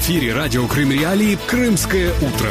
эфире радио Крым Реалии «Крымское утро».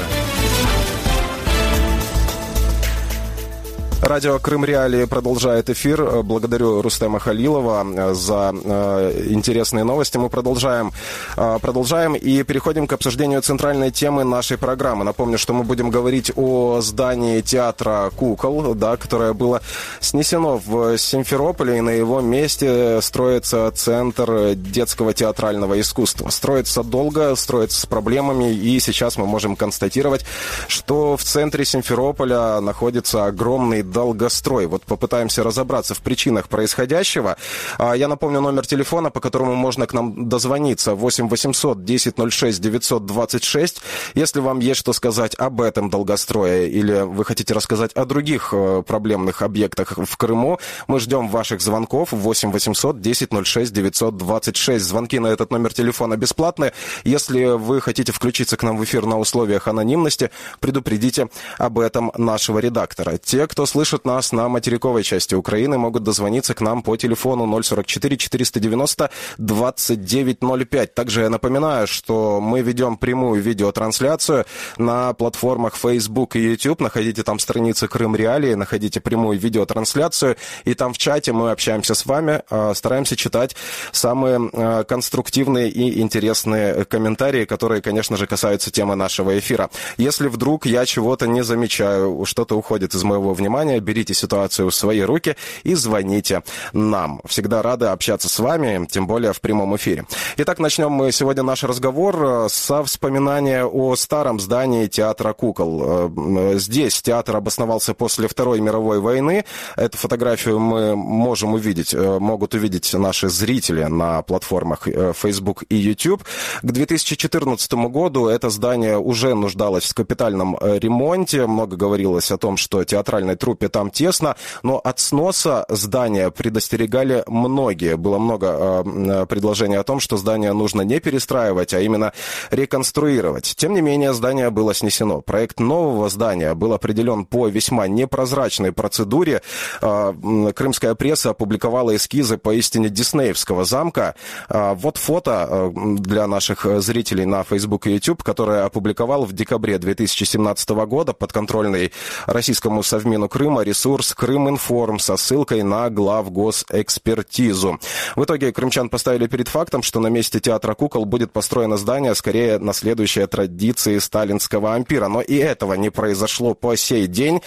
Радио Крым Реалии продолжает эфир. Благодарю Рустема Халилова э, за э, интересные новости. Мы продолжаем, э, продолжаем и переходим к обсуждению центральной темы нашей программы. Напомню, что мы будем говорить о здании театра кукол, да, которое было снесено в Симферополе, и на его месте строится центр детского театрального искусства. Строится долго, строится с проблемами, и сейчас мы можем констатировать, что в центре Симферополя находится огромный долгострой. Вот попытаемся разобраться в причинах происходящего. А, я напомню номер телефона, по которому можно к нам дозвониться. 8 800 1006 926. Если вам есть что сказать об этом долгострое или вы хотите рассказать о других э, проблемных объектах в Крыму, мы ждем ваших звонков. 8 800 1006 926. Звонки на этот номер телефона бесплатные. Если вы хотите включиться к нам в эфир на условиях анонимности, предупредите об этом нашего редактора. Те, кто слышит слышат нас на материковой части Украины, могут дозвониться к нам по телефону 044 490 2905. Также я напоминаю, что мы ведем прямую видеотрансляцию на платформах Facebook и YouTube. Находите там страницы Крым Реалии, находите прямую видеотрансляцию, и там в чате мы общаемся с вами, а, стараемся читать самые а, конструктивные и интересные комментарии, которые, конечно же, касаются темы нашего эфира. Если вдруг я чего-то не замечаю, что-то уходит из моего внимания, берите ситуацию в свои руки и звоните нам. Всегда рады общаться с вами, тем более в прямом эфире. Итак, начнем мы сегодня наш разговор э, со вспоминания о старом здании театра кукол. Э, здесь театр обосновался после Второй мировой войны. Эту фотографию мы можем увидеть, э, могут увидеть наши зрители на платформах Facebook и YouTube. К 2014 году это здание уже нуждалось в капитальном ремонте. Много говорилось о том, что театральной труппе группе там тесно, но от сноса здания предостерегали многие. Было много э, предложений о том, что здание нужно не перестраивать, а именно реконструировать. Тем не менее, здание было снесено. Проект нового здания был определен по весьма непрозрачной процедуре. Э, крымская пресса опубликовала эскизы поистине диснеевского замка. Э, вот фото э, для наших зрителей на Facebook и YouTube, которое опубликовал в декабре 2017 года подконтрольный российскому Совмину Крым Крыма ресурс Крыминформ со ссылкой на главгосэкспертизу. В итоге крымчан поставили перед фактом, что на месте театра кукол будет построено здание, скорее наследующее традиции сталинского ампира. Но и этого не произошло по сей день,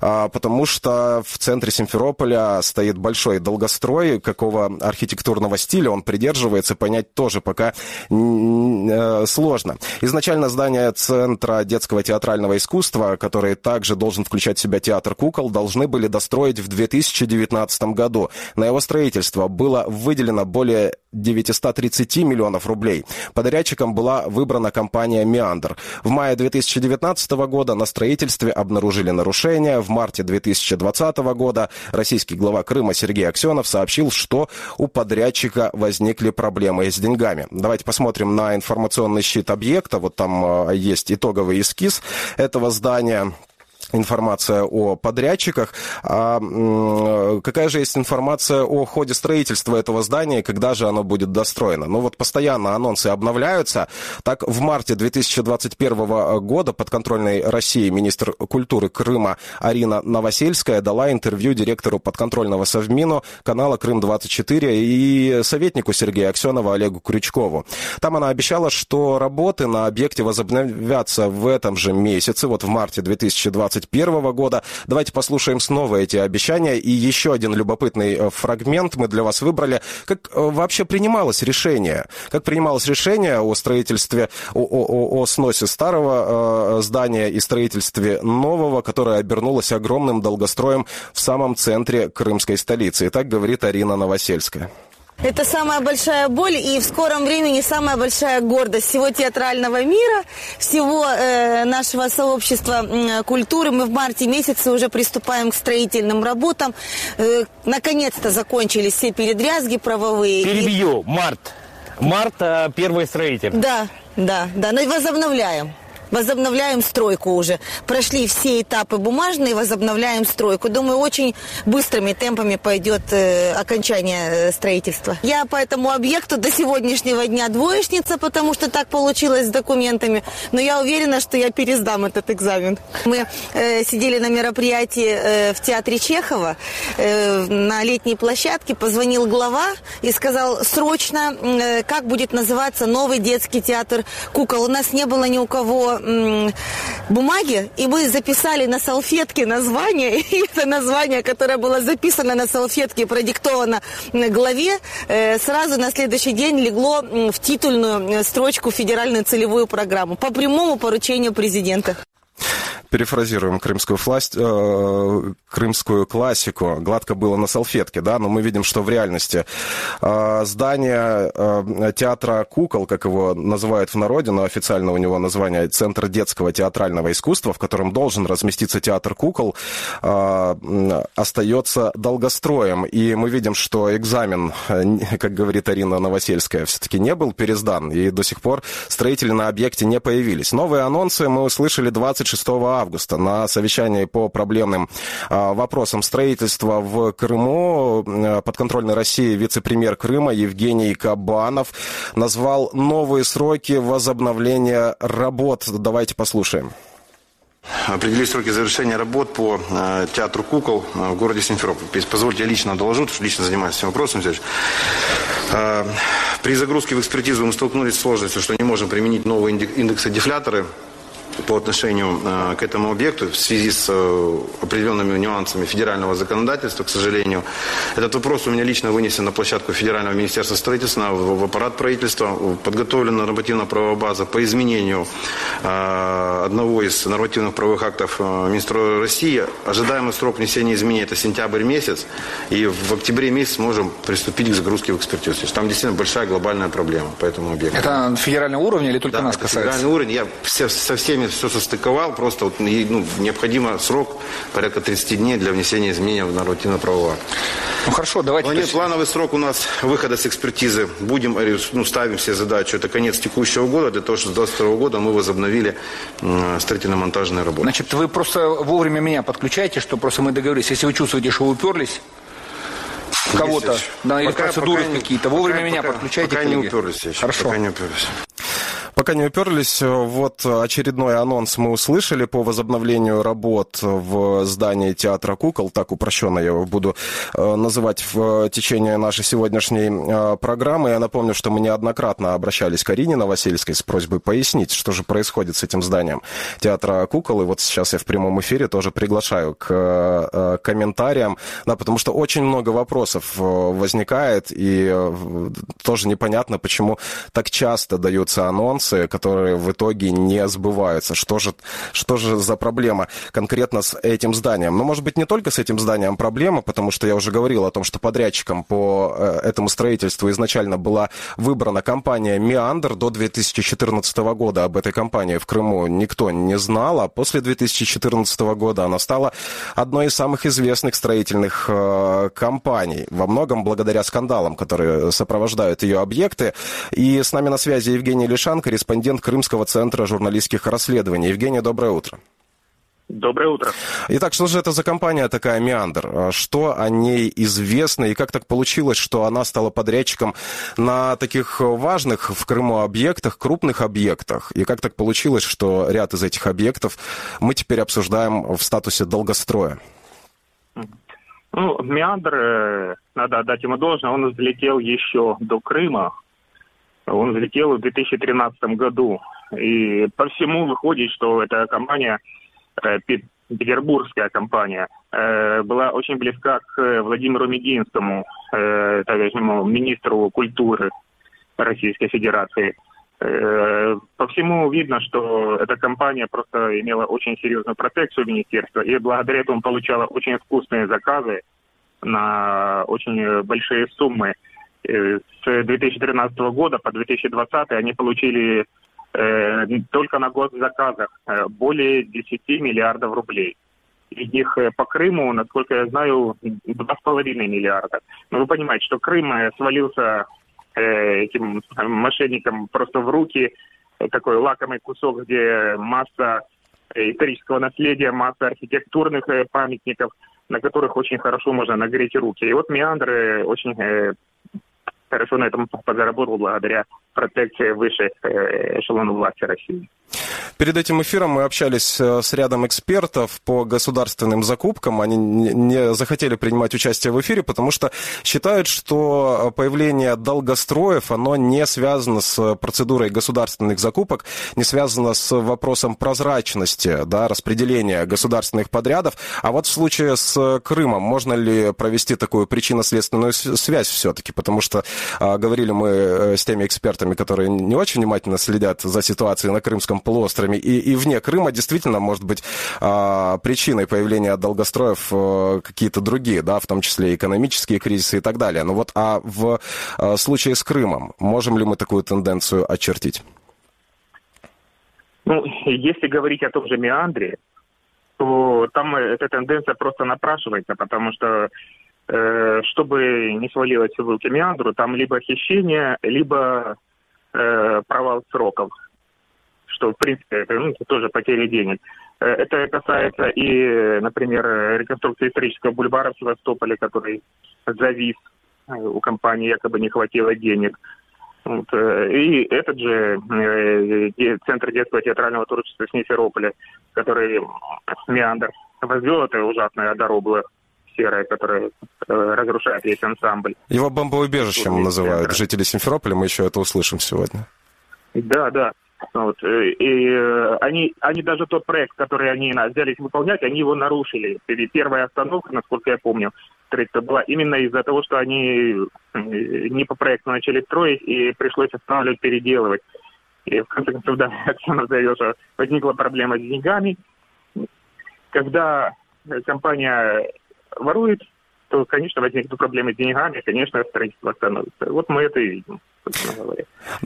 а, потому что в центре Симферополя стоит большой долгострой. Какого архитектурного стиля он придерживается, понять тоже пока э, сложно. Изначально здание Центра детского театрального искусства, который также должен включать в себя театр кукол, «Сокол» должны были достроить в 2019 году. На его строительство было выделено более 930 миллионов рублей. Подрядчиком была выбрана компания «Меандр». В мае 2019 года на строительстве обнаружили нарушения. В марте 2020 года российский глава Крыма Сергей Аксенов сообщил, что у подрядчика возникли проблемы с деньгами. Давайте посмотрим на информационный щит объекта. Вот там э, есть итоговый эскиз этого здания информация о подрядчиках. А какая же есть информация о ходе строительства этого здания, когда же оно будет достроено? Ну вот постоянно анонсы обновляются. Так, в марте 2021 года подконтрольной России министр культуры Крыма Арина Новосельская дала интервью директору подконтрольного Совмину канала «Крым-24» и советнику Сергея Аксенова Олегу Крючкову. Там она обещала, что работы на объекте возобновятся в этом же месяце, вот в марте 2021 2021 года. Давайте послушаем снова эти обещания. И еще один любопытный э, фрагмент мы для вас выбрали. Как э, вообще принималось решение? Как принималось решение о строительстве, о, о, о сносе старого э, здания и строительстве нового, которое обернулось огромным долгостроем в самом центре крымской столицы. И так говорит Арина Новосельская. Это самая большая боль и в скором времени самая большая гордость всего театрального мира, всего э, нашего сообщества э, культуры. Мы в марте месяце уже приступаем к строительным работам. Э, наконец-то закончились все передрязги правовые. Перебью. И... Март. Март э, первый строитель. Да, да, да. Но ну возобновляем. Возобновляем стройку уже. Прошли все этапы бумажные, возобновляем стройку. Думаю, очень быстрыми темпами пойдет э, окончание э, строительства. Я по этому объекту до сегодняшнего дня двоечница, потому что так получилось с документами. Но я уверена, что я пересдам этот экзамен. Мы э, сидели на мероприятии э, в театре Чехова э, на летней площадке. Позвонил глава и сказал срочно, э, как будет называться новый детский театр кукол. У нас не было ни у кого м, бумаги, и мы записали на салфетке название. И это название, которое было записано на салфетке, продиктовано главе, э, сразу на следующий день легло в титульную строчку федеральную целевую программу по прямому поручению президента перефразируем крымскую, власть, э, крымскую классику, гладко было на салфетке, да, но мы видим, что в реальности э, здание э, театра кукол, как его называют в народе, но официально у него название Центр детского театрального искусства, в котором должен разместиться театр кукол, э, остается долгостроем. И мы видим, что экзамен, э, как говорит Арина Новосельская, все-таки не был пересдан, и до сих пор строители на объекте не появились. Новые анонсы мы услышали 26 августа на совещании по проблемным а, вопросам строительства в Крыму э, подконтрольной России вице-премьер Крыма Евгений Кабанов назвал новые сроки возобновления работ. Давайте послушаем. Определили сроки завершения работ по э, театру кукол э, в городе Симферополь. Позвольте, я лично доложу, что лично занимаюсь этим вопросом. Э, при загрузке в экспертизу мы столкнулись с сложностью, что не можем применить новые индексы-дефляторы по отношению э, к этому объекту в связи с э, определенными нюансами федерального законодательства, к сожалению. Этот вопрос у меня лично вынесен на площадку Федерального министерства строительства, в, в аппарат правительства. Подготовлена нормативно-правовая база по изменению э, одного из нормативных правовых актов э, Минстроя России. Ожидаемый срок внесения изменений это сентябрь месяц. И в октябре месяц можем приступить к загрузке в экспертизу. То есть там действительно большая глобальная проблема по этому объекту. Это на федеральном уровне или только да, нас касается? федеральный уровень. Я все, со всеми все состыковал, просто вот, ну, необходимо срок порядка 30 дней для внесения изменений в нормативно-правовой акт. Ну хорошо, давайте... Но нет, плановый срок у нас выхода с экспертизы. Будем, э, ну, ставим себе задачу, это конец текущего года, для того, чтобы с 2022 года мы возобновили строительно-монтажные работы. Значит, вы просто вовремя меня подключаете, что просто мы договорились, если вы чувствуете, что вы уперлись, кого-то, да, или процедуры какие-то, вовремя пока, меня пока, подключайте. Пока коллеги. не уперлись еще. Хорошо. Пока не уперлись. Пока не уперлись, вот очередной анонс мы услышали по возобновлению работ в здании театра кукол, так упрощенно я его буду э, называть в течение нашей сегодняшней э, программы. Я напомню, что мы неоднократно обращались к Арине Новосельской с просьбой пояснить, что же происходит с этим зданием театра кукол. И вот сейчас я в прямом эфире тоже приглашаю к э, комментариям, да, потому что очень много вопросов возникает, и тоже непонятно, почему так часто даются анонсы анонсы, которые в итоге не сбываются. Что же, что же за проблема конкретно с этим зданием? Ну, может быть, не только с этим зданием проблема, потому что я уже говорил о том, что подрядчиком по э, этому строительству изначально была выбрана компания «Меандр» до 2014 года. Об этой компании в Крыму никто не знал, а после 2014 года она стала одной из самых известных строительных э, компаний, во многом благодаря скандалам, которые сопровождают ее объекты. И с нами на связи Евгений Лишанко, корреспондент Крымского центра журналистских расследований. Евгений, доброе утро. Доброе утро. Итак, что же это за компания такая «Меандр»? А что о ней известно и как так получилось, что она стала подрядчиком на таких важных в Крыму объектах, крупных объектах? И как так получилось, что ряд из этих объектов мы теперь обсуждаем в статусе долгостроя? Ну, «Меандр», э, надо отдать ему должное, он взлетел еще до Крыма, он взлетел в 2013 году. И по всему выходит, что эта компания, э, петербургская компания, э, была очень близка к Владимиру Мединскому, э, тогдашнему министру культуры Российской Федерации. По всему видно, что эта компания просто имела очень серьезную протекцию министерства и благодаря этому получала очень вкусные заказы на очень большие суммы. Э, с 2013 года по 2020 они получили э, только на госзаказах э, более 10 миллиардов рублей. Из них э, по Крыму, насколько я знаю, 2,5 миллиарда. Но вы понимаете, что Крым свалился э, этим мошенникам просто в руки. такой лакомый кусок, где масса исторического наследия, масса архитектурных памятников, на которых очень хорошо можно нагреть руки. И вот Меандры очень хорошо на этом подзаработал благодаря протекции высших эшелонов власти России. Перед этим эфиром мы общались э, с рядом экспертов по государственным закупкам. Они не захотели принимать участие в эфире, потому что считают, что появление долгостроев, оно не связано с процедурой государственных закупок, не связано с вопросом прозрачности, да, распределения государственных подрядов. А вот в случае с Крымом можно ли провести такую причинно-следственную связь все-таки? Потому что говорили мы э, с теми экспертами, которые не очень внимательно следят за ситуацией на Крымском полуострове, и, и вне Крыма действительно может быть а, причиной появления долгостроев а, какие-то другие, да, в том числе экономические кризисы и так далее. Ну вот, а в а, случае с Крымом можем ли мы такую тенденцию очертить? Ну, если говорить о том же Меандре, то там эта тенденция просто напрашивается, потому что э, чтобы не свалилось в руки Меандру, там либо хищение, либо э, провал сроков что, в принципе, это ну, тоже потеря денег. Э, это касается и, например, реконструкции исторического бульвара в Севастополе, который завис, э, у компании якобы не хватило денег. Вот. Э, и этот же Центр детского театрального творчества в Симферополе, который Меандр возвел, это ужасная дорога серая, которая разрушает весь ансамбль. Его бомбоубежищем называют жители Симферополя, мы еще это услышим сегодня. Да, да. Вот. Э, и э, они, они даже тот проект, который они взялись выполнять, они его нарушили. Первая остановка, насколько я помню, строительство была именно из-за того, что они э, не по проекту начали строить, и пришлось останавливать, переделывать. И в конце концов, да, Оксана заявила, что возникла проблема с деньгами. Когда компания ворует, то, конечно, возникнут проблемы с деньгами, конечно, строительство остановится. Вот мы это и видим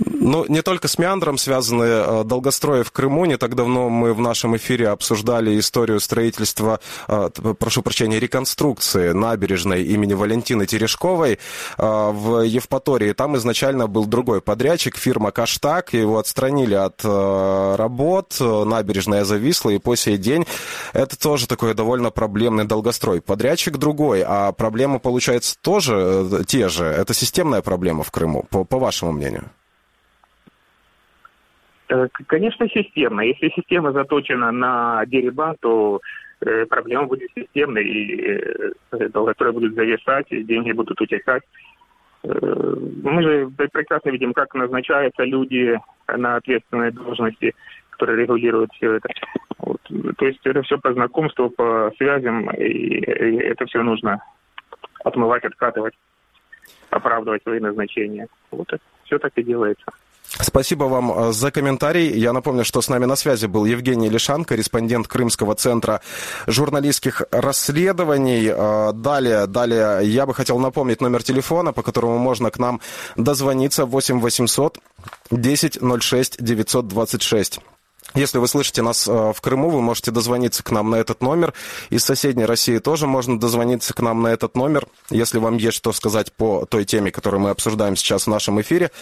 Ну, не только с Меандром связаны э, долгострои в Крыму. Не так давно мы в нашем эфире обсуждали историю строительства, э, прошу прощения, реконструкции набережной имени Валентины Терешковой э, в Евпатории. Там изначально был другой подрядчик, фирма «Каштаг». Его отстранили от работ, набережная зависла, и по сей день это тоже такой довольно проблемный долгострой. Подрядчик другой, а проблемы, получается, тоже те же. Это системная проблема в Крыму, по, по вашему мнению? Э, конечно, системно. Если система заточена на дерибан, то э, проблема будет системной, и э, долгострой будут зависать, и деньги будут утекать. Мы же прекрасно видим, как назначаются люди на ответственные должности, которые регулируют все это. Вот. То есть это все по знакомству, по связям, и это все нужно отмывать, откатывать оправдывать свои назначения. Вот это все так и делается. Спасибо вам э, за комментарий. Я напомню, что с нами на связи был Евгений Лишан, корреспондент Крымского центра журналистских расследований. Э, далее, далее я бы хотел напомнить номер телефона, по которому можно к нам дозвониться 8 800 10 06 926. Если вы слышите нас э, в Крыму, вы можете дозвониться к нам на этот номер. Из соседней России тоже можно дозвониться к нам на этот номер. Если вам есть что сказать по той теме, которую мы обсуждаем сейчас в нашем эфире,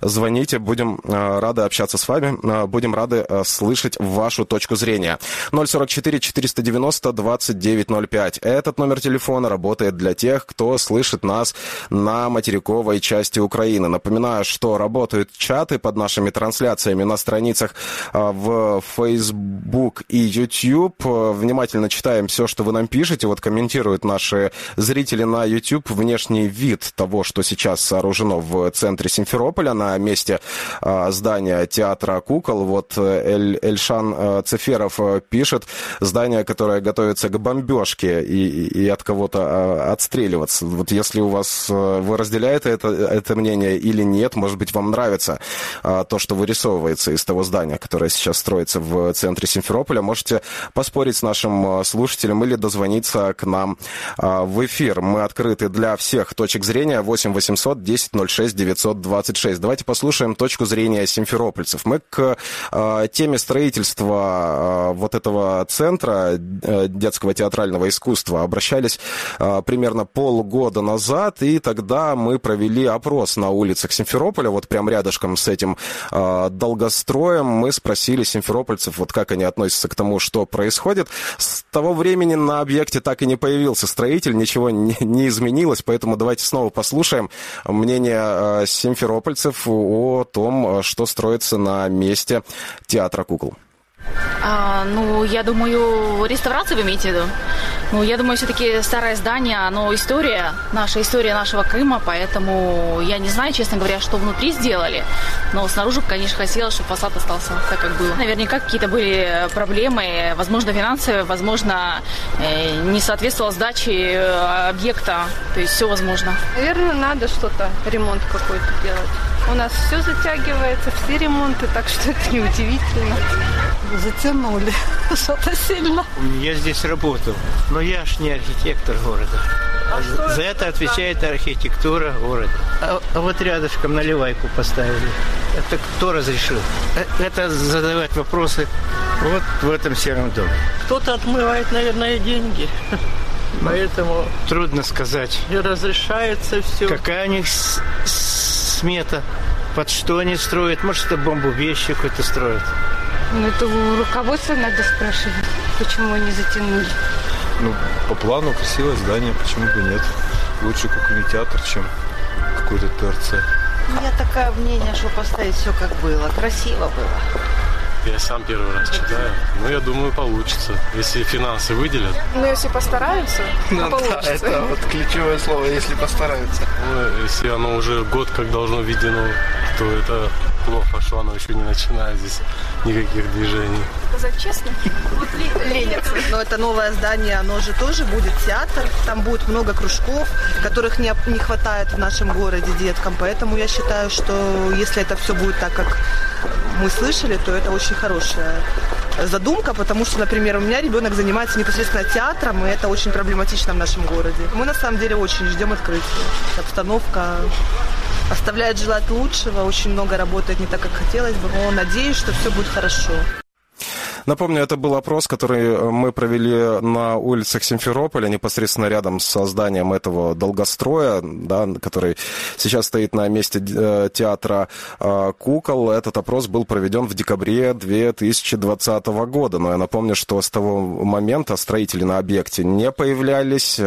звоните, будем э, рады общаться с вами, э, будем рады слышать вашу точку зрения. 044 490 2905. Этот номер телефона работает для тех, кто слышит нас на материковой части Украины. Напоминаю, что работают чаты под нашими трансляциями на страницах в Facebook и YouTube. Внимательно читаем все, что вы нам пишете. Вот комментируют наши зрители на YouTube внешний вид того, что сейчас сооружено в центре Симферополя на месте а, здания театра кукол. Вот Эль, Эльшан а, Цеферов пишет, здание, которое готовится к бомбежке и, и от кого-то а, отстреливаться. Вот если у вас, вы разделяете это, это мнение или нет, может быть, вам нравится то, что вырисовывается из того здания, которое сейчас строится в центре Симферополя. Можете поспорить с нашим слушателем или дозвониться к нам в эфир. Мы открыты для всех точек зрения. 8 800 10 06 926. Давайте послушаем точку зрения симферопольцев. Мы к теме строительства вот этого центра детского театрального искусства обращались примерно полгода назад, и тогда мы провели опрос на улицах Симферополя, вот прям рядышком с этим э, долгостроем. Мы спросили симферопольцев, вот как они относятся к тому, что происходит. С того времени на объекте так и не появился строитель, ничего не, не изменилось, поэтому давайте снова послушаем мнение э, симферопольцев о том, что строится на месте театра кукол. А, ну, я думаю, реставрацию вы имеете в виду? Ну, я думаю, все-таки старое здание, оно история, наша история нашего Крыма, поэтому я не знаю, честно говоря, что внутри сделали, но снаружи, конечно, хотелось, чтобы фасад остался так, как был. Наверняка какие-то были проблемы, возможно, финансовые, возможно, э, не соответствовало сдаче э, объекта, то есть все возможно. Наверное, надо что-то, ремонт какой-то делать. У нас все затягивается, все ремонты, так что это неудивительно. Затянули что-то сильно. Я здесь работал, но я ж не архитектор города. А За это отвечает архитектура города. А, а вот рядышком наливайку поставили. Это кто разрешил? Э, это задавать вопросы вот в этом сером доме. Кто-то отмывает, наверное, деньги. Поэтому трудно сказать. И разрешается все. Какая у них смета? Под что они строят? Может, это бомбоубежище какое-то строят? Ну, это у руководства надо спрашивать, почему они затянули. Ну, по плану красивое здание, почему бы нет? Лучше кукольный театр, чем какой-то ТРЦ. У меня такое мнение, что поставить все как было. Красиво было. Я сам первый раз читаю. Ну, я думаю, получится. Если финансы выделят. Ну, если постараются, ну, получится. Да, это вот ключевое слово, если постараются. Ну, если оно уже год как должно введено, то это плохо, что оно еще не начинает здесь никаких движений. Сказать честно, вот ленятся. Но это новое здание, оно же тоже будет театр, там будет много кружков, которых не, не хватает в нашем городе деткам, поэтому я считаю, что если это все будет так, как мы слышали, то это очень хорошая задумка, потому что, например, у меня ребенок занимается непосредственно театром, и это очень проблематично в нашем городе. Мы на самом деле очень ждем открытия. Обстановка оставляет желать лучшего, очень много работает не так, как хотелось бы, но надеюсь, что все будет хорошо. Напомню, это был опрос, который э, мы провели на улицах Симферополя, непосредственно рядом с зданием этого долгостроя, да, который сейчас стоит на месте э, театра э, кукол. Этот опрос был проведен в декабре 2020 года. Но я напомню, что с того момента строители на объекте не появлялись.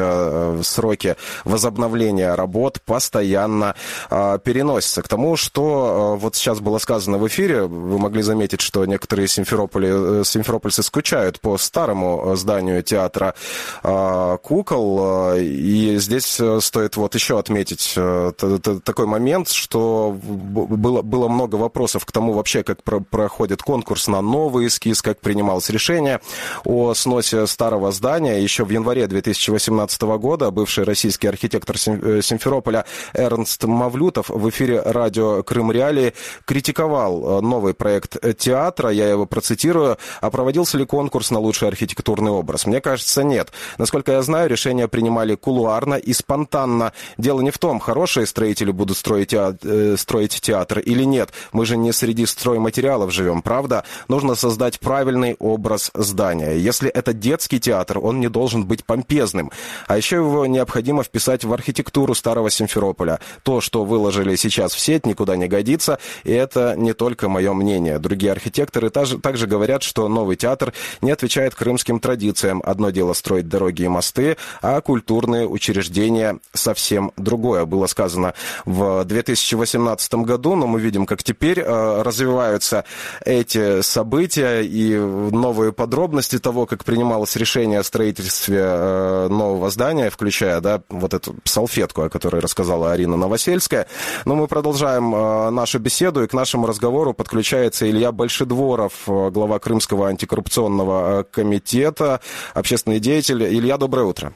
Сроки возобновления работ постоянно переносятся. К тому, что вот сейчас было сказано в эфире, вы могли заметить, что некоторые Симферополи симферопольцы скучают по старому э, зданию театра э, кукол. Э, и здесь стоит вот еще отметить такой момент, что было, было много вопросов к тому вообще, как проходит конкурс на новый эскиз, как принималось решение о сносе старого здания. Еще в январе 2018 года бывший российский архитектор Симферополя Эрнст Мавлютов в эфире радио Крым Реалии критиковал новый проект театра. Я его процитирую. А проводился ли конкурс на лучший архитектурный образ? Мне кажется, нет. Насколько я знаю, решения принимали кулуарно и спонтанно. Дело не в том, хорошие строители будут строить, э, строить театр или нет. Мы же не среди стройматериалов живем, правда? Нужно создать правильный образ здания. Если это детский театр, он не должен быть помпезным. А еще его необходимо вписать в архитектуру старого Симферополя. То, что выложили сейчас в сеть, никуда не годится. И это не только мое мнение. Другие архитекторы также говорят, что новый театр не отвечает крымским традициям. Одно дело строить дороги и мосты, а культурные учреждения совсем другое. Было сказано в 2018 году, но мы видим, как теперь э, развиваются эти события и новые подробности того, как принималось решение о строительстве э, нового здания, включая да, вот эту салфетку, о которой рассказала Арина Новосельская. Но мы продолжаем э, нашу беседу, и к нашему разговору подключается Илья Большедворов, глава Крымского Российского антикоррупционного э, комитета, общественный деятель. Илья, доброе утро.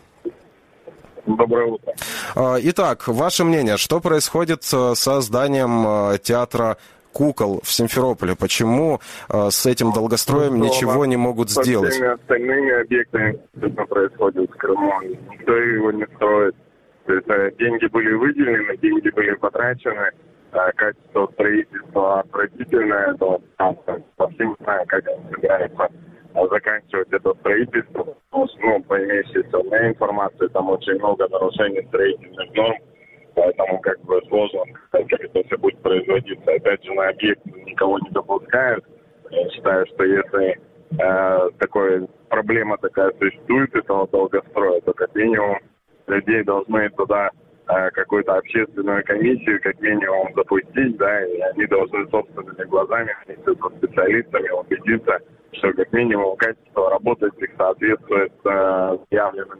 Доброе утро. А, итак, ваше мнение, что происходит э, со зданием э, театра кукол в Симферополе. Почему с этим долгостроем ну, ничего не могут со сделать? Со всеми остальными объектами, что происходит в Крыму, никто его не строит. То есть деньги были выделены, деньги были потрачены, качество строительства отвратительное, то там, совсем не знаю, как он собирается заканчивать это строительство. Ну, по имеющейся у меня информации, там очень много нарушений строительных норм, поэтому как бы сложно сказать, как это все будет производиться. Опять же, на объект никого не допускают. Я считаю, что если э, такой проблема такая существует этого долгостроя, то как минимум людей должны туда э, какую-то общественную комиссию как минимум запустить, да, и они должны собственными глазами вместе со специалистами убедиться, что как минимум качество работы их соответствует э,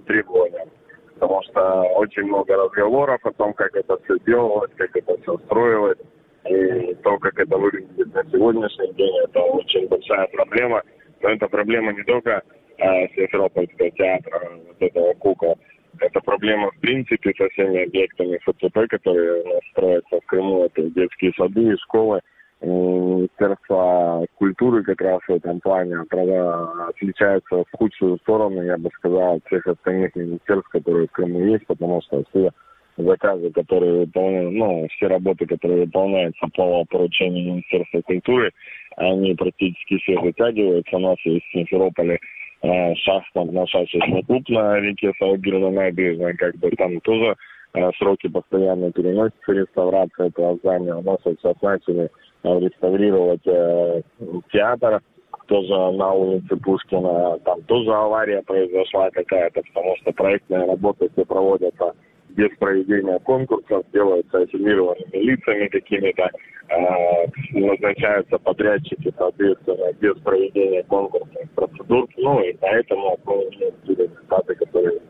требованиям. Потому что очень много разговоров о том, как это все делалось, как это все строилось. И то, как это выглядит на сегодняшний день, это очень большая проблема. Но это проблема не только э, Симферопольского театра, вот этого кукла. Это проблема, в принципе, со всеми объектами ФЦП, которые у нас строятся в Крыму. Это детские сады школы. Министерство культуры как раз в этом плане отличается в худшую сторону, я бы сказал, от всех остальных министерств, которые в Крыму есть, потому что все заказы, которые выполняют, ну, все работы, которые выполняются по поручению Министерства культуры, они практически все затягиваются. У нас есть в Симферополе э, шахта, на шахточный клуб на реке Саугир на набережной, как бы там тоже э, сроки постоянно переносятся, реставрация этого здания. У нас сейчас начали э, реставрировать э, театр, тоже на улице Пушкина. Там тоже авария произошла какая-то, потому что проектные работы все проводятся без проведения конкурсов, делаются аффилированными лицами какими-то, э, назначаются подрядчики, соответственно, без проведения конкурсных процедур. Ну и поэтому мы имеем результаты, которые а,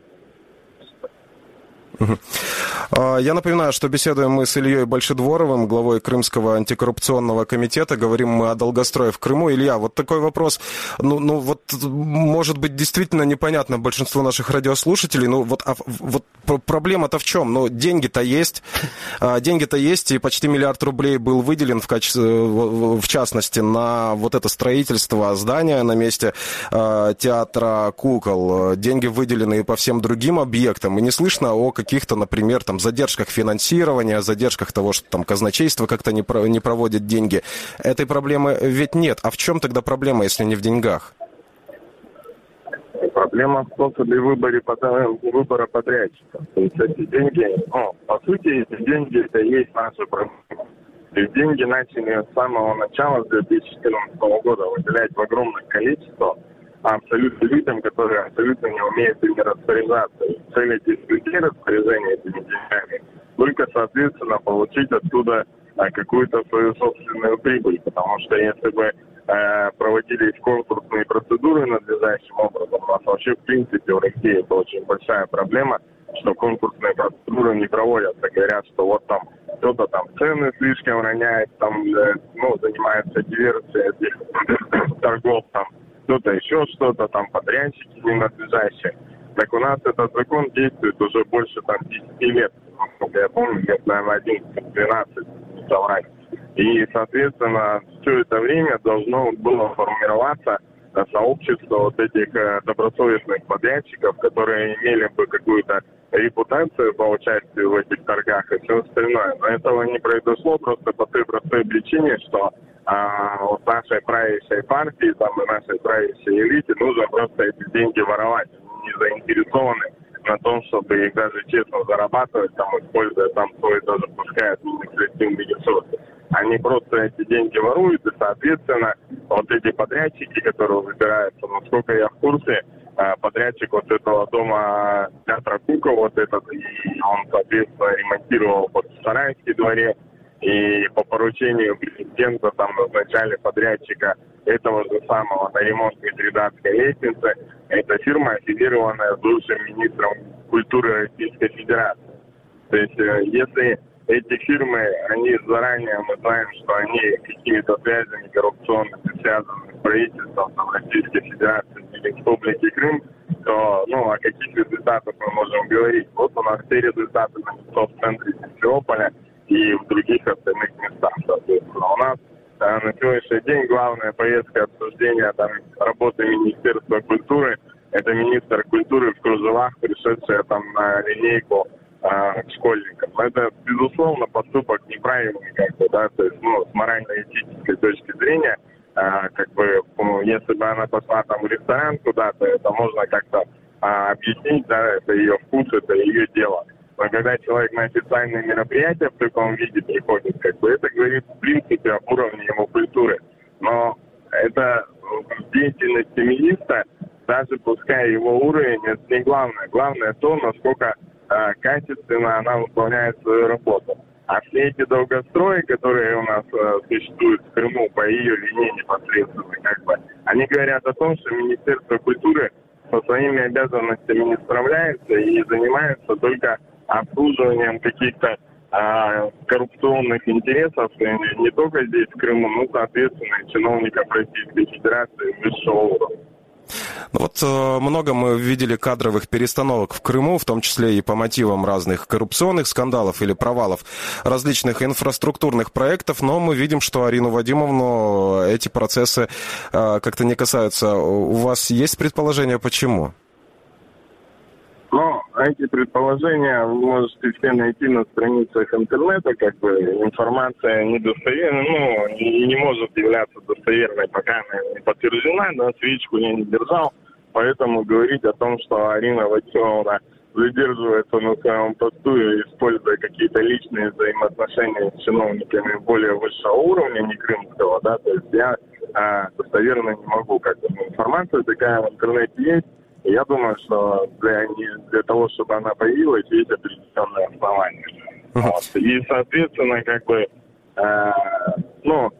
я напоминаю, что беседуем мы с Ильей Большедворовым, главой Крымского антикоррупционного комитета. Говорим мы о долгострое в Крыму. Илья, вот такой вопрос. Ну, ну вот, может быть, действительно непонятно большинству наших радиослушателей. Ну, вот, а, вот проблема-то в чем? Ну, деньги-то есть. А, деньги-то есть, и почти миллиард рублей был выделен в, качестве, в частности на вот это строительство здания на месте а, театра кукол. Деньги выделены и по всем другим объектам. И не слышно о каких каких-то, например, там, задержках финансирования, задержках того, что там казначейство как-то не, про, не проводит деньги. Этой проблемы ведь нет. А в чем тогда проблема, если не в деньгах? Проблема в способе выбора, выбора подрядчика. То есть эти деньги, ну, по сути, эти деньги это и есть наша проблема. И деньги начали с самого начала, с 2014 года, выделять в огромных количествах абсолютно людям, которые абсолютно не умеют ими распоряжаться. Цель этих людей распоряжения этими деньгами только, соответственно, получить оттуда а, какую-то свою собственную прибыль. Потому что если бы э, проводились конкурсные процедуры надлежащим образом, у нас вообще, в принципе, в России это очень большая проблема, что конкурсные процедуры не проводятся. Говорят, что вот там кто-то там цены слишком роняет, там, э, ну, занимается диверсией этих торгов, там, кто-то еще что-то, там подрядчики ненадлежащие. Так у нас этот закон действует уже больше там 10 лет, насколько я помню, лет, наверное, 11-12, не соврать. И, соответственно, все это время должно было формироваться сообщество вот этих э, добросовестных подрядчиков, которые имели бы какую-то репутацию по участию в этих торгах и все остальное. Но этого не произошло просто по той простой причине, что а, вот нашей правящей партии, там и нашей правящей элите нужно просто эти деньги воровать. Они не заинтересованы на том, чтобы их даже честно зарабатывать, там, используя там свой даже пускай административный ресурс. Они просто эти деньги воруют, и, соответственно, вот эти подрядчики, которые выбираются, насколько я в курсе, а, подрядчик вот этого дома театра Кука, вот этот, и он, соответственно, ремонтировал под Сарайский дворе, и по поручению президента там назначали подрядчика этого же самого на ремонт Митридатской лестницы. Это фирма, аффилированная с бывшим министром культуры Российской Федерации. То есть, э, если эти фирмы, они заранее, мы знаем, что они какими-то связями коррупционными связаны с правительством там, Российской Федерации или Республики Крым, то ну, о каких результатах мы можем говорить? Вот у нас все результаты на в центре Симферополя – и в других остальных местах, соответственно. У нас э, на сегодняшний день главная повестка обсуждения там, работы Министерства культуры – это министр культуры в кружевах, пришедшая там на линейку э, к. Это, безусловно, поступок неправильный, как бы, да, то есть, ну, с морально-этической точки зрения, э, как бы, ну, если бы она пошла там в ресторан куда-то, это можно как-то э, объяснить, да, это ее вкус, это ее дело. Но когда человек на официальные мероприятия в таком виде приходит, как бы это говорит в принципе об уровне его культуры. Но это в деятельности министра, даже пускай его уровень, это не главное. Главное то, насколько э, качественно она выполняет свою работу. А все эти долгострои, которые у нас э, существуют в Крыму по ее линии непосредственно, как бы, они говорят о том, что Министерство культуры со своими обязанностями не справляется и занимается только обслуживанием каких-то а, коррупционных интересов не только здесь, в Крыму, но, соответственно, чиновников Российской Федерации высшего уровня. Ну вот э, много мы видели кадровых перестановок в Крыму, в том числе и по мотивам разных коррупционных скандалов или провалов различных инфраструктурных проектов, но мы видим, что Арину Вадимовну эти процессы э, как-то не касаются. У вас есть предположение, почему? Но эти предположения вы можете все найти на страницах интернета, как бы информация недостоверная, ну, и не может являться достоверной, пока она не подтверждена, но свечку я не держал, поэтому говорить о том, что Арина Ватиловна задерживается на своем посту используя какие-то личные взаимоотношения с чиновниками более высшего уровня, не крымского, да, то есть я а, достоверно не могу, как бы информация такая в интернете есть, я думаю, что для, для того, чтобы она появилась, есть определенные основания. Вот. И, соответственно, как бы, э, ну,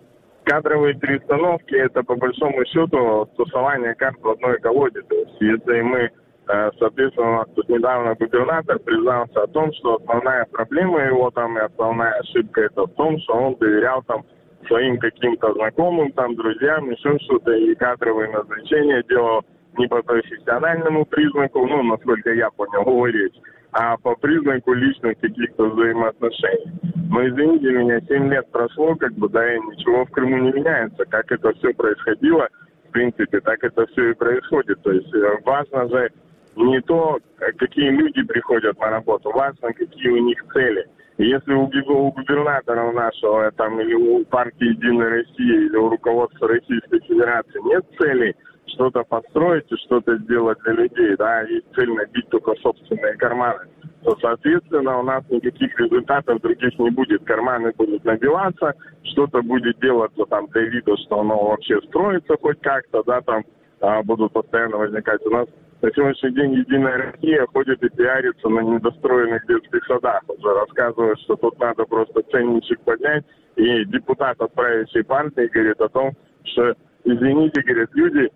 кадровые перестановки – это, по большому счету, тусование карт в одной колоде. То есть, если мы, э, соответственно, у нас тут недавно губернатор признался о том, что основная проблема его там и основная ошибка – это в том, что он доверял там своим каким-то знакомым, там, друзьям, еще что-то, и кадровые назначения делал не по профессиональному признаку, ну, насколько я понял, говорить, а по признаку личных каких-то взаимоотношений. Но извините меня, 7 лет прошло, как бы, да, и ничего в Крыму не меняется. Как это все происходило, в принципе, так это все и происходит. То есть э, важно же не то, какие люди приходят на работу, важно, какие у них цели. Если у губернатора нашего, там, или у партии «Единая Россия», или у руководства Российской Федерации нет целей – что-то построить и что-то сделать для людей, да, и цель набить только собственные карманы, то, соответственно, у нас никаких результатов других не будет. Карманы будут набиваться, что-то будет делаться там для вида, что оно вообще строится хоть как-то, да, там а, будут постоянно возникать. У нас на сегодняшний день Единая Россия ходит и пиарится на недостроенных детских садах. Уже рассказывают, что тут надо просто ценничек поднять. И депутат от правящей партии говорит о том, что, извините, говорит, люди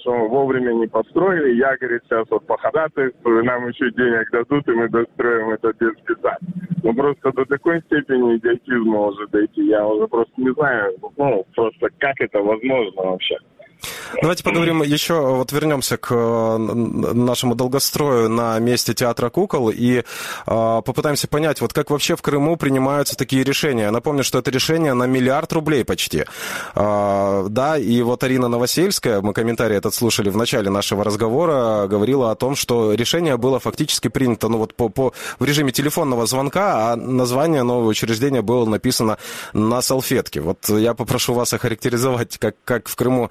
что вовремя не построили. Я, говорит, сейчас вот по ходатайству, нам еще денег дадут, и мы достроим этот детский сад. Ну, просто до такой степени идиотизма уже дойти. Я уже просто не знаю, ну, просто как это возможно вообще. Давайте поговорим еще, вот вернемся к э, нашему долгострою на месте театра кукол и э, попытаемся понять, вот как вообще в Крыму принимаются такие решения. Напомню, что это решение на миллиард рублей почти. Э, да, и вот Арина Новосельская, мы комментарий этот слушали в начале нашего разговора, говорила о том, что решение было фактически принято, ну вот по, по, в режиме телефонного звонка, а название нового учреждения было написано на салфетке. Вот я попрошу вас охарактеризовать, как, как в Крыму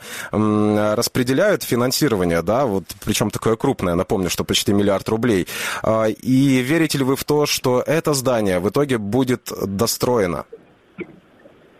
распределяют финансирование, да, вот причем такое крупное, напомню, что почти миллиард рублей. А, и верите ли вы в то, что это здание в итоге будет достроено?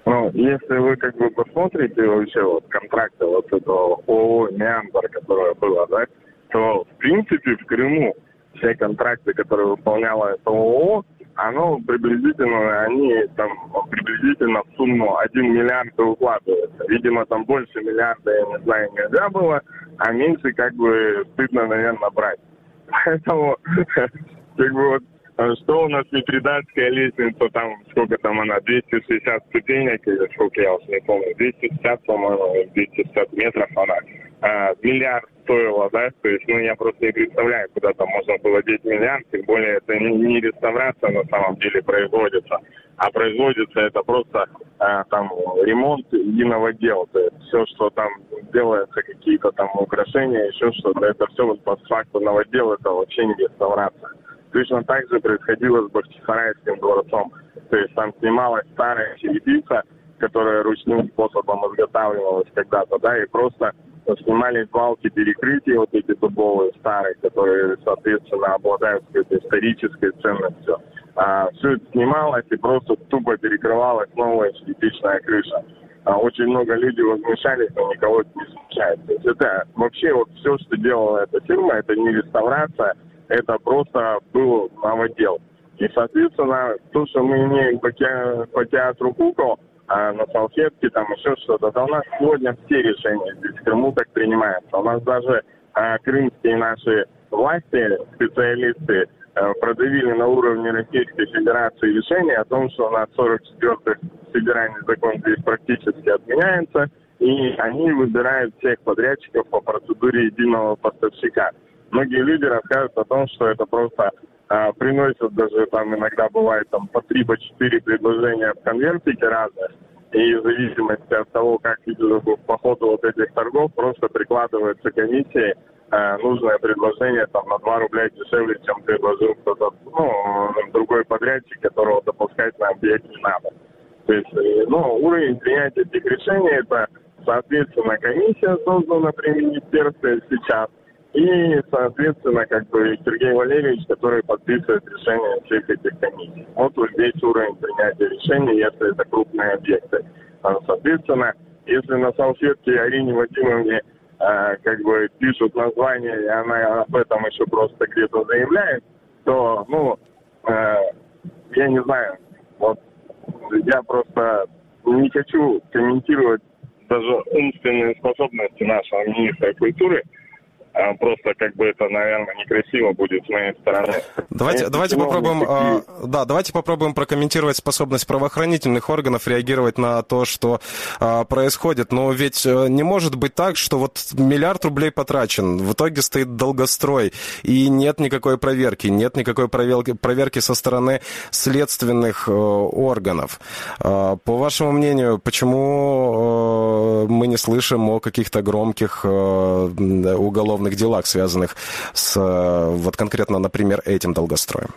Ну, если вы как бы посмотрите вообще вот контракты вот этого ООО «Меандр», которое было, да, то в принципе в Крыму все контракты, которые выполняло это ООО, оно приблизительно, они там приблизительно в сумму 1 миллиард укладываются. Видимо, там больше миллиарда, я не знаю, нельзя было, а меньше как бы стыдно, наверное, брать. Поэтому как бы вот что у нас Митридатская лестница, там, сколько там она, 260 ступенек, или сколько я уже не помню, 250, по-моему, 250 метров она. А, миллиард стоило, да, то есть, ну, я просто не представляю, куда там можно было деть миллиард, тем более это не, не реставрация на самом деле производится, а производится это просто а, там ремонт единого дела, то есть все, что там делается, какие-то там украшения, еще что-то, это все вот по факту новодел, это вообще не реставрация. Точно так же происходило с Бахчисарайским дворцом, то есть там снималась старая черепица, которая ручным способом изготавливалась когда-то, да, и просто снимались балки перекрытия, вот эти дубовые старые, которые, соответственно, обладают какой-то исторической ценностью. А, все это снималось и просто тупо перекрывалась новая черепичная крыша. А, очень много людей возмущались, но никого это не смущает. То есть это вообще вот все, что делала эта фирма, это не реставрация, это просто был новодел. И, соответственно, то, что мы имеем по, те, по театру кукол, а на салфетке, там еще что-то. Да у нас сегодня все решения здесь в Крыму так принимаются. У нас даже а, крымские наши власти, специалисты, а, продавили на уровне Российской Федерации решение о том, что у нас 44-й федеральный закон здесь практически отменяется, и они выбирают всех подрядчиков по процедуре единого поставщика. Многие люди рассказывают о том, что это просто а, приносят даже там иногда бывает там по три, по четыре предложения в конвертике разных. И в зависимости от того, как идет по ходу вот этих торгов, просто прикладывается комиссии э, нужное предложение там на 2 рубля дешевле, чем предложил кто-то, ну, другой подрядчик, которого допускать на объект не надо. То есть, э, ну, уровень принятия этих решений, это, соответственно, комиссия создана при министерстве сейчас, и, соответственно, как бы Сергей Валерьевич, который подписывает решение всех этих комиссий. Вот вот здесь уровень принятия решений, если это крупные объекты. А, соответственно, если на салфетке Арине Вадимовне э, как бы пишут название, и она об этом еще просто где-то заявляет, то, ну, э, я не знаю, вот я просто не хочу комментировать даже умственные способности нашего министра культуры – а, просто как бы это, наверное, некрасиво будет с моей стороны. Давайте, Если давайте попробуем, такие... а, да, давайте попробуем прокомментировать способность правоохранительных органов реагировать на то, что а, происходит. Но ведь э, не может быть так, что вот миллиард рублей потрачен, в итоге стоит долгострой, и нет никакой проверки, нет никакой проверки, проверки со стороны следственных э, органов. А, по вашему мнению, почему э, мы не слышим о каких-то громких уголовных уголовных делах, связанных с э, вот конкретно, например, этим долгостроем?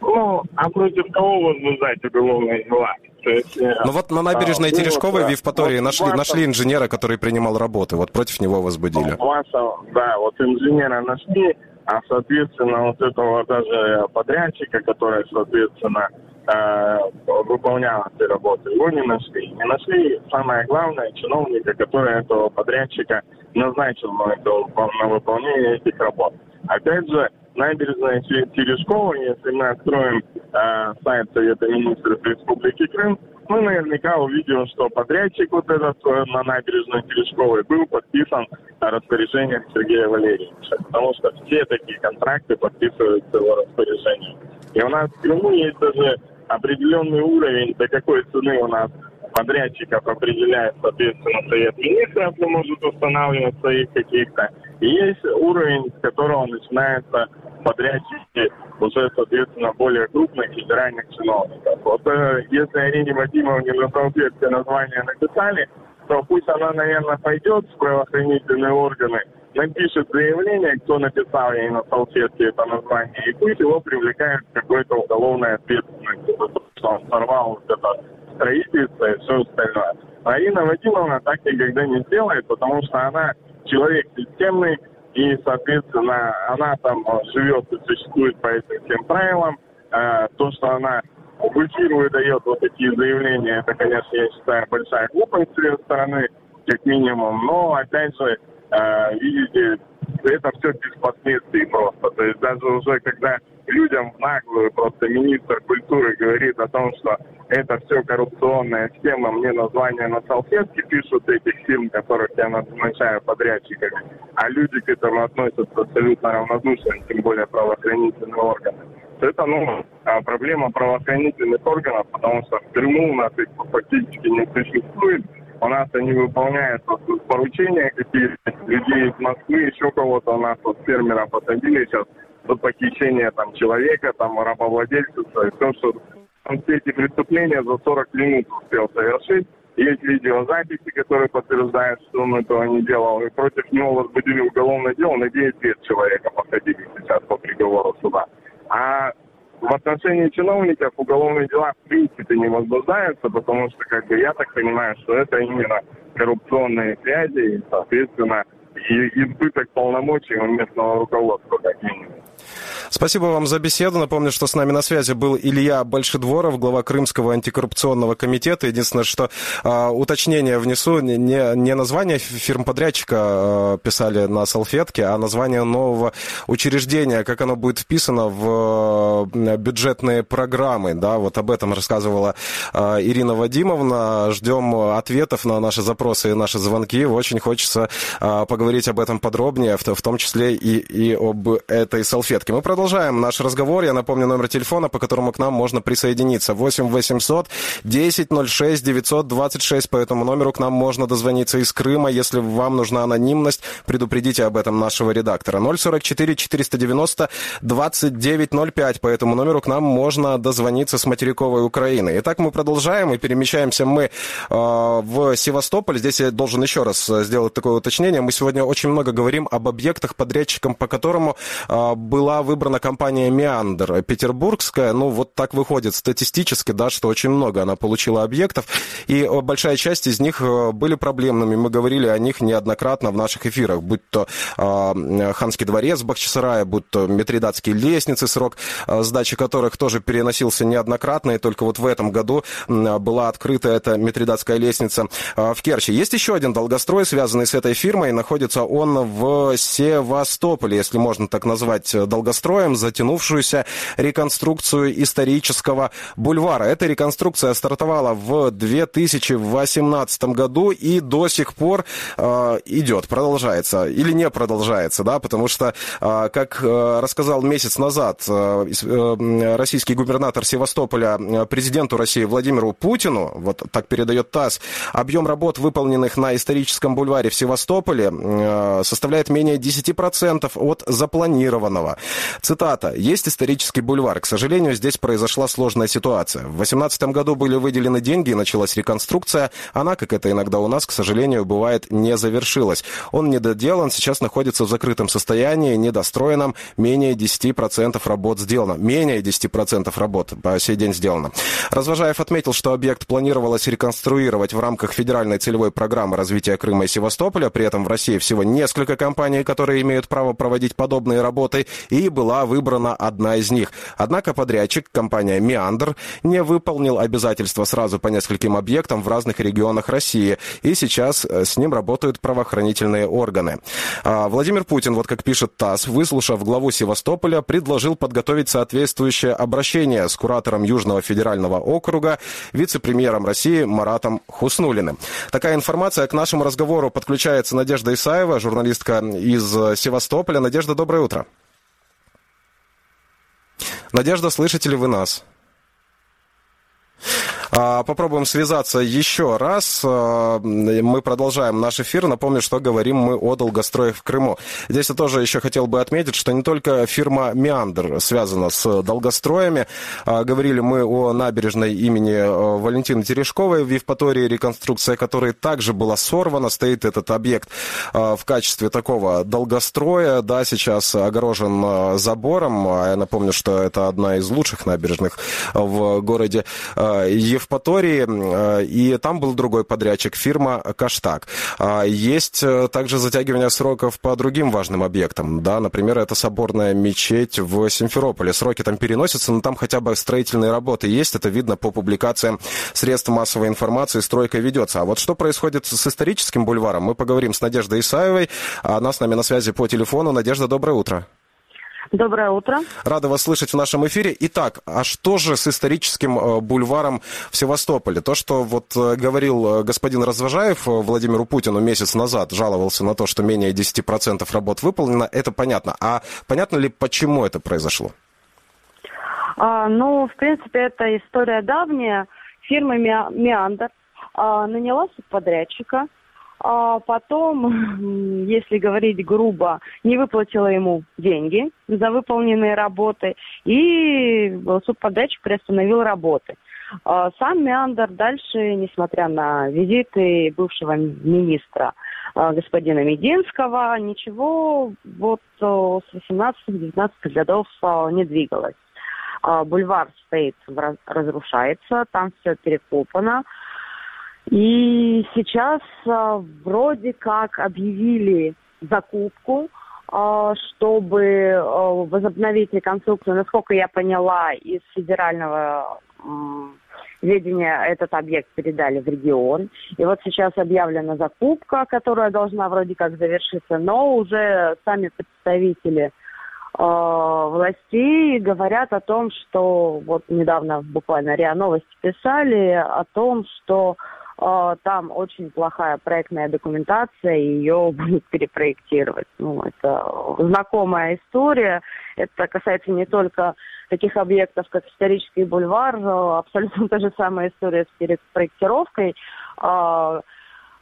Ну, а против кого возбуждать уголовные дела? Есть, э, ну вот на набережной а, Терешковой ну, в Евпатории вот нашли, нашли инженера, который принимал работы. Вот против него возбудили. Ваша, да, вот инженера нашли, а соответственно вот этого даже подрядчика, который, соответственно, э, выполнял эти работы, его не нашли. Не нашли, самое главное, чиновника, который этого подрядчика назначил на, на выполнение этих работ. Опять же, набережная Терешкова, если мы откроем э, сайт Совета министров Республики Крым, мы наверняка увидим, что подрядчик вот этот э, на набережной Терешковой был подписан распоряжением Сергея Валерьевича, потому что все такие контракты подписываются его распоряжением. И у нас в Крыму есть даже определенный уровень, до какой цены у нас подрядчиков определяет, соответственно, Совет Министров, и может устанавливать своих каких-то. И есть уровень, с которого начинается подрядчики уже, соответственно, более крупных федеральных чиновников. Вот э, если Арине Вадимовне на салфетке название написали, то пусть она, наверное, пойдет в правоохранительные органы, напишет заявление, кто написал ей на салфетке это название, и пусть его привлекают к какой-то уголовной ответственности, что он сорвал это строительство и все остальное. Арина Вадимовна так никогда не сделает, потому что она человек системный, и, соответственно, она там живет и существует по этим всем правилам. А, то, что она в эфир выдает вот такие заявления, это, конечно, я считаю, большая глупость с ее стороны, как минимум. Но, опять же, а, видите, это все без последствий просто. То есть даже уже когда людям в наглую просто министр культуры говорит о том, что это все коррупционная схема, мне название на салфетке пишут этих фирм, которых я назначаю подрядчиками, а люди к этому относятся абсолютно равнодушно, тем более правоохранительные органы. это, ну, а, проблема правоохранительных органов, потому что в Крыму у нас их фактически не существует. У нас они выполняют поручения какие-то людей из Москвы, еще кого-то у нас вот фермера посадили сейчас за похищение там человека, там рабовладельца, и все, что он все эти преступления за 40 минут успел совершить. Есть видеозаписи, которые подтверждают, что он этого не делал. И против него возбудили уголовное дело. На 9 лет человека посадили сейчас по приговору суда. А в отношении чиновников уголовные дела в принципе не возбуждаются, потому что, как бы, я так понимаю, что это именно коррупционные связи и, соответственно, и избыток полномочий у местного руководства, как минимум. Спасибо вам за беседу. Напомню, что с нами на связи был Илья Большедворов, глава Крымского антикоррупционного комитета. Единственное, что э, уточнение внесу, не, не название фирм-подрядчика э, писали на салфетке, а название нового учреждения, как оно будет вписано в э, бюджетные программы. Да, вот об этом рассказывала э, Ирина Вадимовна. Ждем ответов на наши запросы и наши звонки. Очень хочется э, поговорить об этом подробнее, в, в том числе и, и об этой салфетке. Мы продолжаем наш разговор. Я напомню номер телефона, по которому к нам можно присоединиться. 8 800 10 06 926. По этому номеру к нам можно дозвониться из Крыма. Если вам нужна анонимность, предупредите об этом нашего редактора. 044 490 2905. По этому номеру к нам можно дозвониться с материковой Украины. Итак, мы продолжаем и перемещаемся мы э, в Севастополь. Здесь я должен еще раз сделать такое уточнение. Мы сегодня очень много говорим об объектах, подрядчикам по которому э, была выбрана на компания «Меандр» петербургская. Ну, вот так выходит статистически, да, что очень много она получила объектов. И э, большая часть из них э, были проблемными. Мы говорили о них неоднократно в наших эфирах, будь то э, Ханский дворец Бахчисарая, будь то Митридатские лестницы, срок э, сдачи которых тоже переносился неоднократно. И только вот в этом году была открыта эта Митридатская лестница в Керчи. Есть еще один долгострой, связанный с этой фирмой. Находится он в Севастополе, если можно так назвать долгостроем затянувшуюся реконструкцию исторического бульвара. Эта реконструкция стартовала в 2018 году и до сих пор э, идет, продолжается или не продолжается, да, потому что, э, как э, рассказал месяц назад э, э, российский губернатор Севастополя э, президенту России Владимиру Путину, вот так передает ТАСС, объем работ, выполненных на историческом бульваре в Севастополе, э, составляет менее 10% от запланированного. Цитата. «Есть исторический бульвар. К сожалению, здесь произошла сложная ситуация. В 2018 году были выделены деньги и началась реконструкция. Она, как это иногда у нас, к сожалению, бывает, не завершилась. Он недоделан, сейчас находится в закрытом состоянии, недостроенном. Менее 10% работ сделано. Менее 10% работ по сей день сделано. Развожаев отметил, что объект планировалось реконструировать в рамках федеральной целевой программы развития Крыма и Севастополя. При этом в России всего несколько компаний, которые имеют право проводить подобные работы. И была выбрана одна из них. Однако подрядчик, компания «Меандр», не выполнил обязательства сразу по нескольким объектам в разных регионах России, и сейчас э, с ним работают правоохранительные органы. А, Владимир Путин, вот как пишет ТАСС, выслушав главу Севастополя, предложил подготовить соответствующее обращение с куратором Южного федерального округа, вице-премьером России Маратом Хуснулиным. Такая информация к нашему разговору подключается Надежда Исаева, журналистка из Севастополя. Надежда, доброе утро. Надежда, слышите ли вы нас? А, попробуем связаться еще раз. А, мы продолжаем наш эфир. Напомню, что говорим мы о долгостроях в Крыму. Здесь я тоже еще хотел бы отметить, что не только фирма «Меандр» связана с долгостроями. А, говорили мы о набережной имени Валентины Терешковой в Евпатории, реконструкция которой также была сорвана. Стоит этот объект в качестве такого долгостроя. Да, сейчас огорожен забором. Я напомню, что это одна из лучших набережных в городе Евпатории Евпатории, э, и там был другой подрядчик, фирма «Каштаг». А, есть э, также затягивание сроков по другим важным объектам. Да, например, это соборная мечеть в Симферополе. Сроки там переносятся, но там хотя бы строительные работы есть. Это видно по публикациям средств массовой информации. Стройка ведется. А вот что происходит с историческим бульваром, мы поговорим с Надеждой Исаевой. Она с нами на связи по телефону. Надежда, доброе утро. Доброе утро. Рада вас слышать в нашем эфире. Итак, а что же с историческим э, бульваром в Севастополе? То, что вот э, говорил э, господин Развожаев Владимиру Путину месяц назад, жаловался на то, что менее 10% работ выполнено, это понятно. А понятно ли, почему это произошло? А, ну, в принципе, это история давняя. Фирма «Меандр» а, наняла субподрядчика, а потом, если говорить грубо, не выплатила ему деньги за выполненные работы, и субподрядчик приостановил работы. А, сам Меандр дальше, несмотря на визиты бывшего министра а, господина Мединского, ничего вот с 18-19 годов не двигалось. Бульвар стоит, разрушается, там все перекопано. И сейчас а, вроде как объявили закупку, а, чтобы а, возобновить реконструкцию. Насколько я поняла, из федерального ведения этот объект передали в регион. И вот сейчас объявлена закупка, которая должна вроде как завершиться, но уже сами представители властей говорят о том, что вот недавно буквально РИА Новости писали о том, что там очень плохая проектная документация, и ее будут перепроектировать. Ну, это знакомая история. Это касается не только таких объектов, как исторический бульвар, абсолютно та же самая история с перепроектировкой. А,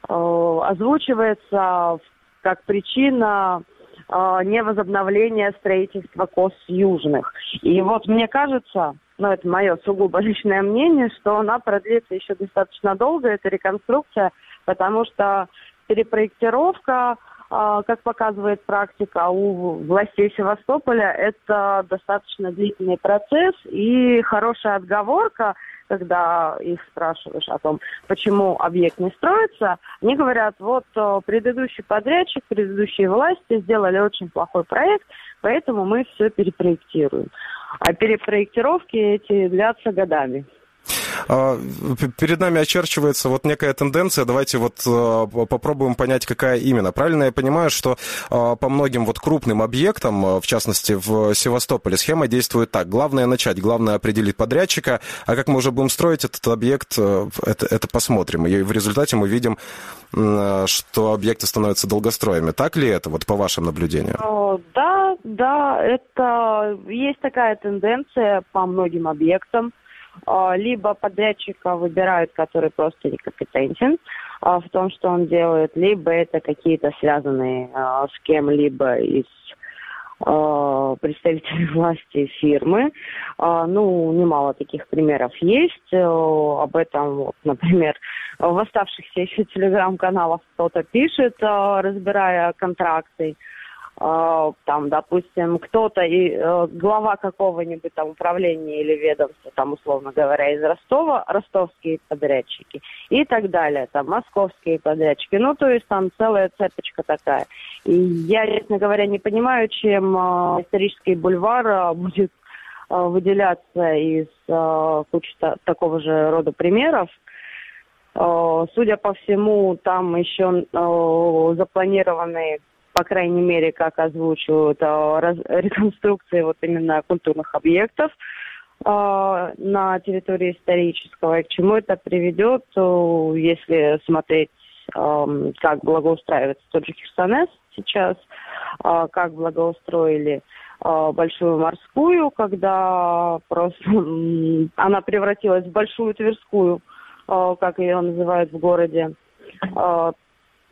а, озвучивается как причина невозобновления строительства КОС южных. И вот мне кажется, но это мое сугубо личное мнение, что она продлится еще достаточно долго, эта реконструкция, потому что перепроектировка, а, как показывает практика у властей Севастополя, это достаточно длительный процесс и хорошая отговорка, когда их спрашиваешь о том, почему объект не строится, они говорят, вот э, предыдущий подрядчик, предыдущие власти сделали очень плохой проект, поэтому мы все перепроектируем. А перепроектировки эти длятся годами. А, перед нами очерчивается вот некая тенденция. Давайте вот а, попробуем понять, какая именно. Правильно я понимаю, что а, по многим вот крупным объектам, в частности в Севастополе, схема действует так. Главное начать, главное определить подрядчика, а как мы уже будем строить этот объект, это, это посмотрим. И в результате мы видим, что объекты становятся долгостроями. Так ли это, вот по вашим наблюдениям? Да, да, это есть такая тенденция по многим объектам. А, либо подрядчика выбирают, который просто некомпетентен а, в том, что он делает, либо это какие-то связанные а, с кем-либо из представителей власти фирмы. Ну, немало таких примеров есть. Об этом, вот, например, в оставшихся еще телеграм-каналах кто-то пишет, разбирая контракты. А, там, допустим, кто-то, и э, глава какого-нибудь там управления или ведомства, там, условно говоря, из Ростова, ростовские подрядчики и так далее, там, московские подрядчики. Ну, то есть там целая цепочка такая. И я, честно говоря, не понимаю, чем э, исторический бульвар э, будет э, выделяться из э, кучи такого же рода примеров. Э, судя по всему, там еще э, запланированы по крайней мере, как озвучивают, реконструкции вот именно культурных объектов э, на территории исторического. И к чему это приведет, если смотреть, как благоустраивается тот же Херсонес сейчас, э, как благоустроили большую морскую, когда просто она превратилась в большую Тверскую, как ее называют в городе.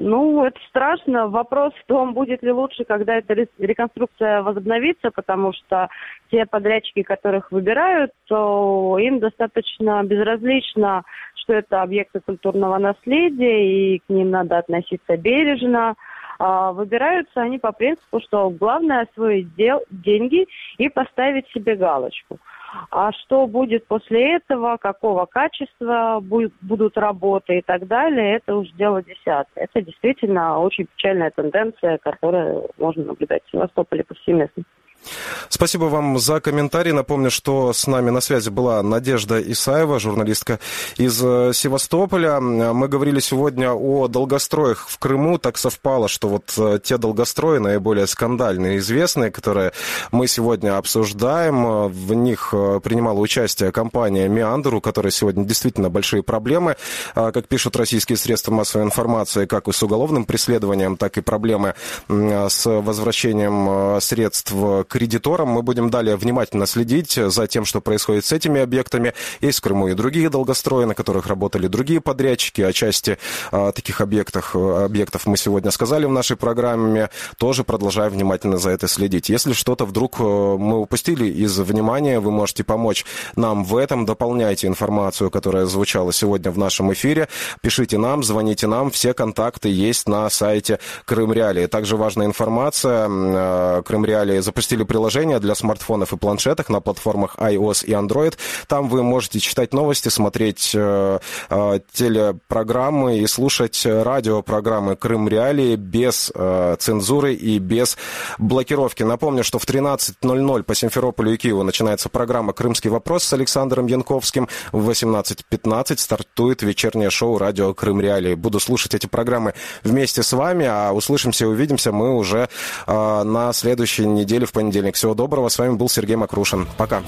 Ну, это страшно. Вопрос в том, будет ли лучше, когда эта реконструкция возобновится, потому что те подрядчики, которых выбирают, то им достаточно безразлично, что это объекты культурного наследия, и к ним надо относиться бережно. А выбираются они по принципу, что главное освоить дел, деньги и поставить себе галочку. А что будет после этого, какого качества будут работы и так далее, это уже дело десятое. Это действительно очень печальная тенденция, которую можно наблюдать в Севастополе повсеместно. Спасибо вам за комментарий. Напомню, что с нами на связи была Надежда Исаева, журналистка из э, Севастополя. Мы говорили сегодня о долгостроях в Крыму. Так совпало, что вот э, те долгострои, наиболее скандальные, известные, которые мы сегодня обсуждаем, э, в них принимала участие компания «Меандр», у которой сегодня действительно большие проблемы, как пишут российские средства массовой информации, как и с уголовным преследованием, так и проблемы с возвращением средств кредиторам. Мы будем далее внимательно следить за тем, что происходит с этими объектами. Есть в Крыму и другие долгострои, на которых работали другие подрядчики. О части таких объектов, объектов мы сегодня сказали в нашей программе. Тоже продолжаем внимательно за это следить. Если что-то вдруг мы упустили из внимания, вы можете помочь нам в этом. Дополняйте информацию, которая звучала сегодня в нашем эфире. Пишите нам, звоните нам. Все контакты есть на сайте Крым Реалии. Также важная информация. Э, Крым Реалии запустили приложение для смартфонов и планшетов на платформах iOS и Android. Там вы можете читать новости, смотреть э, э, телепрограммы и слушать радиопрограммы Крым Реалии без цензуры и без блокировки. Напомню, что в 13.00 по Симферополю и Киеву начинается программа «Крымский вопрос» с Александром Янковским. В 18.15 стартует вечернее шоу «Радио Крым Реалии». Буду слушать эти программы вместе с вами, а услышимся и увидимся мы уже э, на следующей неделе в понедельник. Всего доброго. С вами был Сергей Макрушин. Пока.